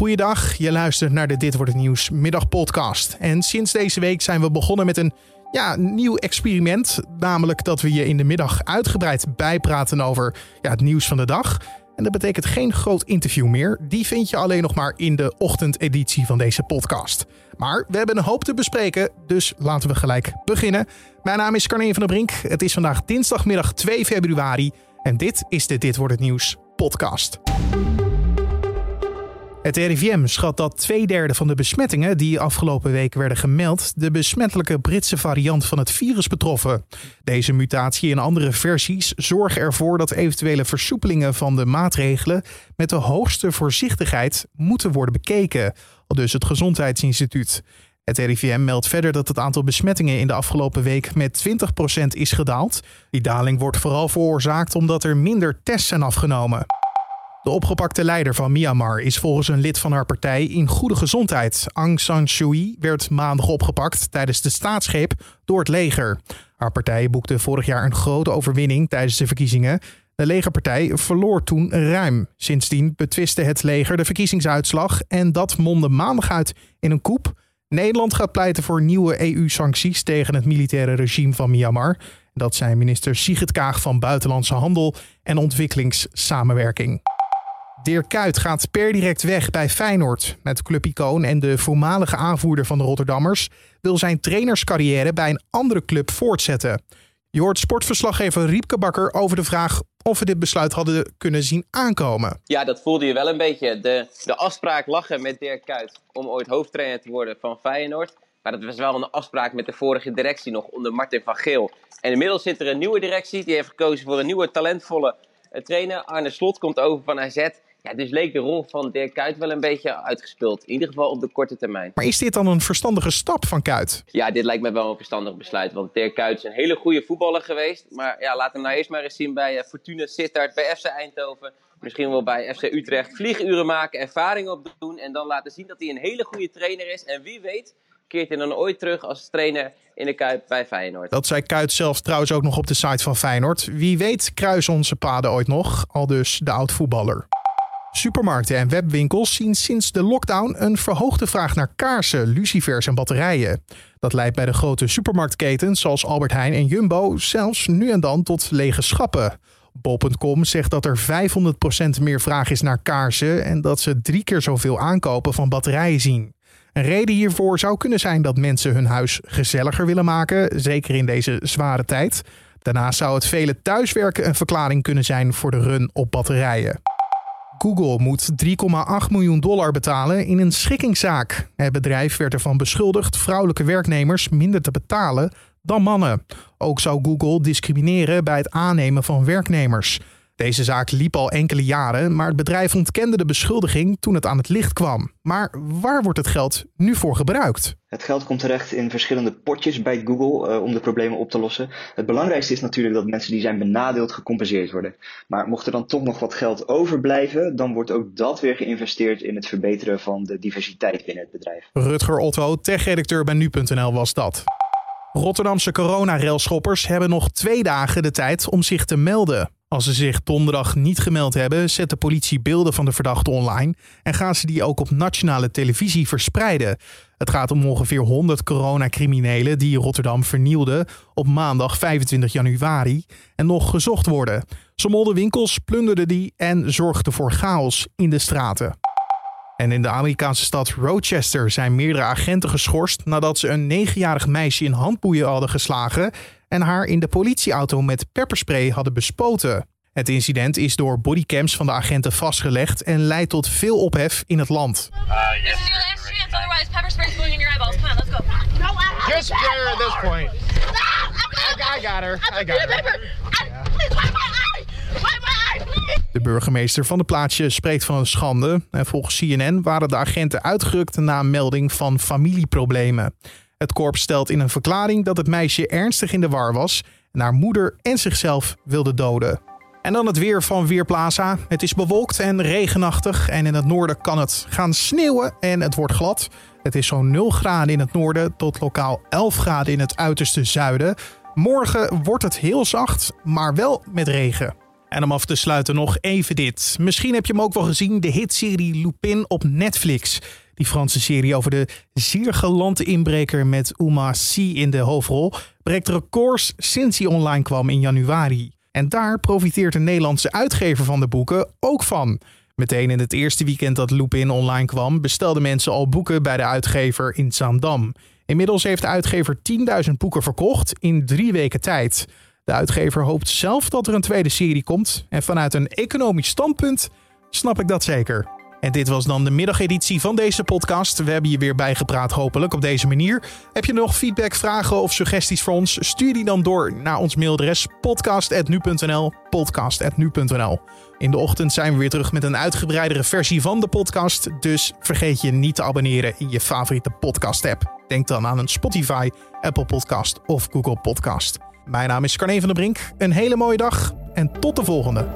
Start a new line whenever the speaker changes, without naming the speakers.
Goeiedag, je luistert naar de Dit Wordt Het Nieuws middagpodcast. En sinds deze week zijn we begonnen met een ja, nieuw experiment. Namelijk dat we je in de middag uitgebreid bijpraten over ja, het nieuws van de dag. En dat betekent geen groot interview meer. Die vind je alleen nog maar in de ochtendeditie van deze podcast. Maar we hebben een hoop te bespreken, dus laten we gelijk beginnen. Mijn naam is Carne van der Brink. Het is vandaag dinsdagmiddag 2 februari. En dit is de Dit Wordt Het Nieuws podcast. Het RIVM schat dat twee derde van de besmettingen die afgelopen week werden gemeld, de besmettelijke Britse variant van het virus betroffen. Deze mutatie en andere versies zorgen ervoor dat eventuele versoepelingen van de maatregelen met de hoogste voorzichtigheid moeten worden bekeken, al dus het Gezondheidsinstituut. Het RIVM meldt verder dat het aantal besmettingen in de afgelopen week met 20% is gedaald. Die daling wordt vooral veroorzaakt omdat er minder tests zijn afgenomen. De opgepakte leider van Myanmar is volgens een lid van haar partij in goede gezondheid. Aung San Suu Kyi werd maandag opgepakt tijdens de staatsgreep door het leger. Haar partij boekte vorig jaar een grote overwinning tijdens de verkiezingen. De legerpartij verloor toen ruim. Sindsdien betwiste het leger de verkiezingsuitslag en dat mondde maandag uit in een coup. Nederland gaat pleiten voor nieuwe EU-sancties tegen het militaire regime van Myanmar. Dat zijn minister Sigrid Kaag van Buitenlandse Handel en Ontwikkelingssamenwerking. Dirk Kuyt gaat per direct weg bij Feyenoord. Met clubicoon en de voormalige aanvoerder van de Rotterdammers wil zijn trainerscarrière bij een andere club voortzetten. Je hoort sportverslaggever Riepke Bakker over de vraag of we dit besluit hadden kunnen zien aankomen.
Ja, dat voelde je wel een beetje. De, de afspraak lag er met Dirk Kuyt om ooit hoofdtrainer te worden van Feyenoord. Maar dat was wel een afspraak met de vorige directie nog onder Martin van Geel. En inmiddels zit er een nieuwe directie. Die heeft gekozen voor een nieuwe talentvolle trainer. Arne Slot komt over van AZ. Ja, dus leek de rol van Dirk Kuyt wel een beetje uitgespeeld. In ieder geval op de korte termijn.
Maar is dit dan een verstandige stap van Kuyt?
Ja, dit lijkt me wel een verstandig besluit. Want Dirk Kuyt is een hele goede voetballer geweest. Maar ja, laat hem nou eerst maar eens zien bij uh, Fortuna Sittard, bij FC Eindhoven. Misschien wel bij FC Utrecht. Vlieguren maken, ervaring opdoen. En dan laten zien dat hij een hele goede trainer is. En wie weet keert hij dan ooit terug als trainer in de Kuip bij Feyenoord.
Dat zei Kuit zelf trouwens ook nog op de site van Feyenoord. Wie weet kruisen onze paden ooit nog, al dus de oud-voetballer. Supermarkten en webwinkels zien sinds de lockdown een verhoogde vraag naar kaarsen, lucifers en batterijen. Dat leidt bij de grote supermarktketens zoals Albert Heijn en Jumbo zelfs nu en dan tot lege schappen. Bol.com zegt dat er 500% meer vraag is naar kaarsen en dat ze drie keer zoveel aankopen van batterijen zien. Een reden hiervoor zou kunnen zijn dat mensen hun huis gezelliger willen maken, zeker in deze zware tijd. Daarnaast zou het vele thuiswerken een verklaring kunnen zijn voor de run op batterijen. Google moet 3,8 miljoen dollar betalen in een schikkingszaak. Het bedrijf werd ervan beschuldigd vrouwelijke werknemers minder te betalen dan mannen. Ook zou Google discrimineren bij het aannemen van werknemers. Deze zaak liep al enkele jaren, maar het bedrijf ontkende de beschuldiging toen het aan het licht kwam. Maar waar wordt het geld nu voor gebruikt?
Het geld komt terecht in verschillende potjes bij Google uh, om de problemen op te lossen. Het belangrijkste is natuurlijk dat mensen die zijn benadeeld gecompenseerd worden. Maar mocht er dan toch nog wat geld overblijven, dan wordt ook dat weer geïnvesteerd in het verbeteren van de diversiteit binnen het bedrijf.
Rutger Otto, tech-redacteur bij nu.nl was dat. Rotterdamse coronarelschoppers hebben nog twee dagen de tijd om zich te melden. Als ze zich donderdag niet gemeld hebben, zet de politie beelden van de verdachte online en gaan ze die ook op nationale televisie verspreiden. Het gaat om ongeveer 100 coronacriminelen die Rotterdam vernielden op maandag 25 januari en nog gezocht worden. Ze molden winkels, plunderden die en zorgden voor chaos in de straten. En in de Amerikaanse stad Rochester zijn meerdere agenten geschorst nadat ze een negenjarig meisje in handboeien hadden geslagen en haar in de politieauto met pepperspray hadden bespoten. Het incident is door bodycams van de agenten vastgelegd en leidt tot veel ophef in het land.
Just at this point. I got her. I got her.
De burgemeester van de plaatsje spreekt van een schande. En volgens CNN waren de agenten uitgerukt na een melding van familieproblemen. Het korps stelt in een verklaring dat het meisje ernstig in de war was en haar moeder en zichzelf wilde doden. En dan het weer van Weerplaza. Het is bewolkt en regenachtig en in het noorden kan het gaan sneeuwen en het wordt glad. Het is zo'n 0 graden in het noorden tot lokaal 11 graden in het uiterste zuiden. Morgen wordt het heel zacht, maar wel met regen. En om af te sluiten nog even dit. Misschien heb je hem ook wel gezien, de hitserie Lupin op Netflix. Die Franse serie over de zeer galante inbreker met Uma Sy in de hoofdrol breekt records sinds hij online kwam in januari. En daar profiteert de Nederlandse uitgever van de boeken ook van. Meteen in het eerste weekend dat Lupin online kwam, bestelden mensen al boeken bij de uitgever in Zaandam. Inmiddels heeft de uitgever 10.000 boeken verkocht in drie weken tijd. De uitgever hoopt zelf dat er een tweede serie komt. En vanuit een economisch standpunt snap ik dat zeker. En dit was dan de middageditie van deze podcast. We hebben je weer bijgepraat, hopelijk op deze manier. Heb je nog feedback, vragen of suggesties voor ons? Stuur die dan door naar ons mailadres podcast.nu.nl. Podcast.nu.nl. In de ochtend zijn we weer terug met een uitgebreidere versie van de podcast. Dus vergeet je niet te abonneren in je favoriete podcast-app. Denk dan aan een Spotify, Apple Podcast of Google Podcast. Mijn naam is Carne van der Brink. Een hele mooie dag en tot de volgende.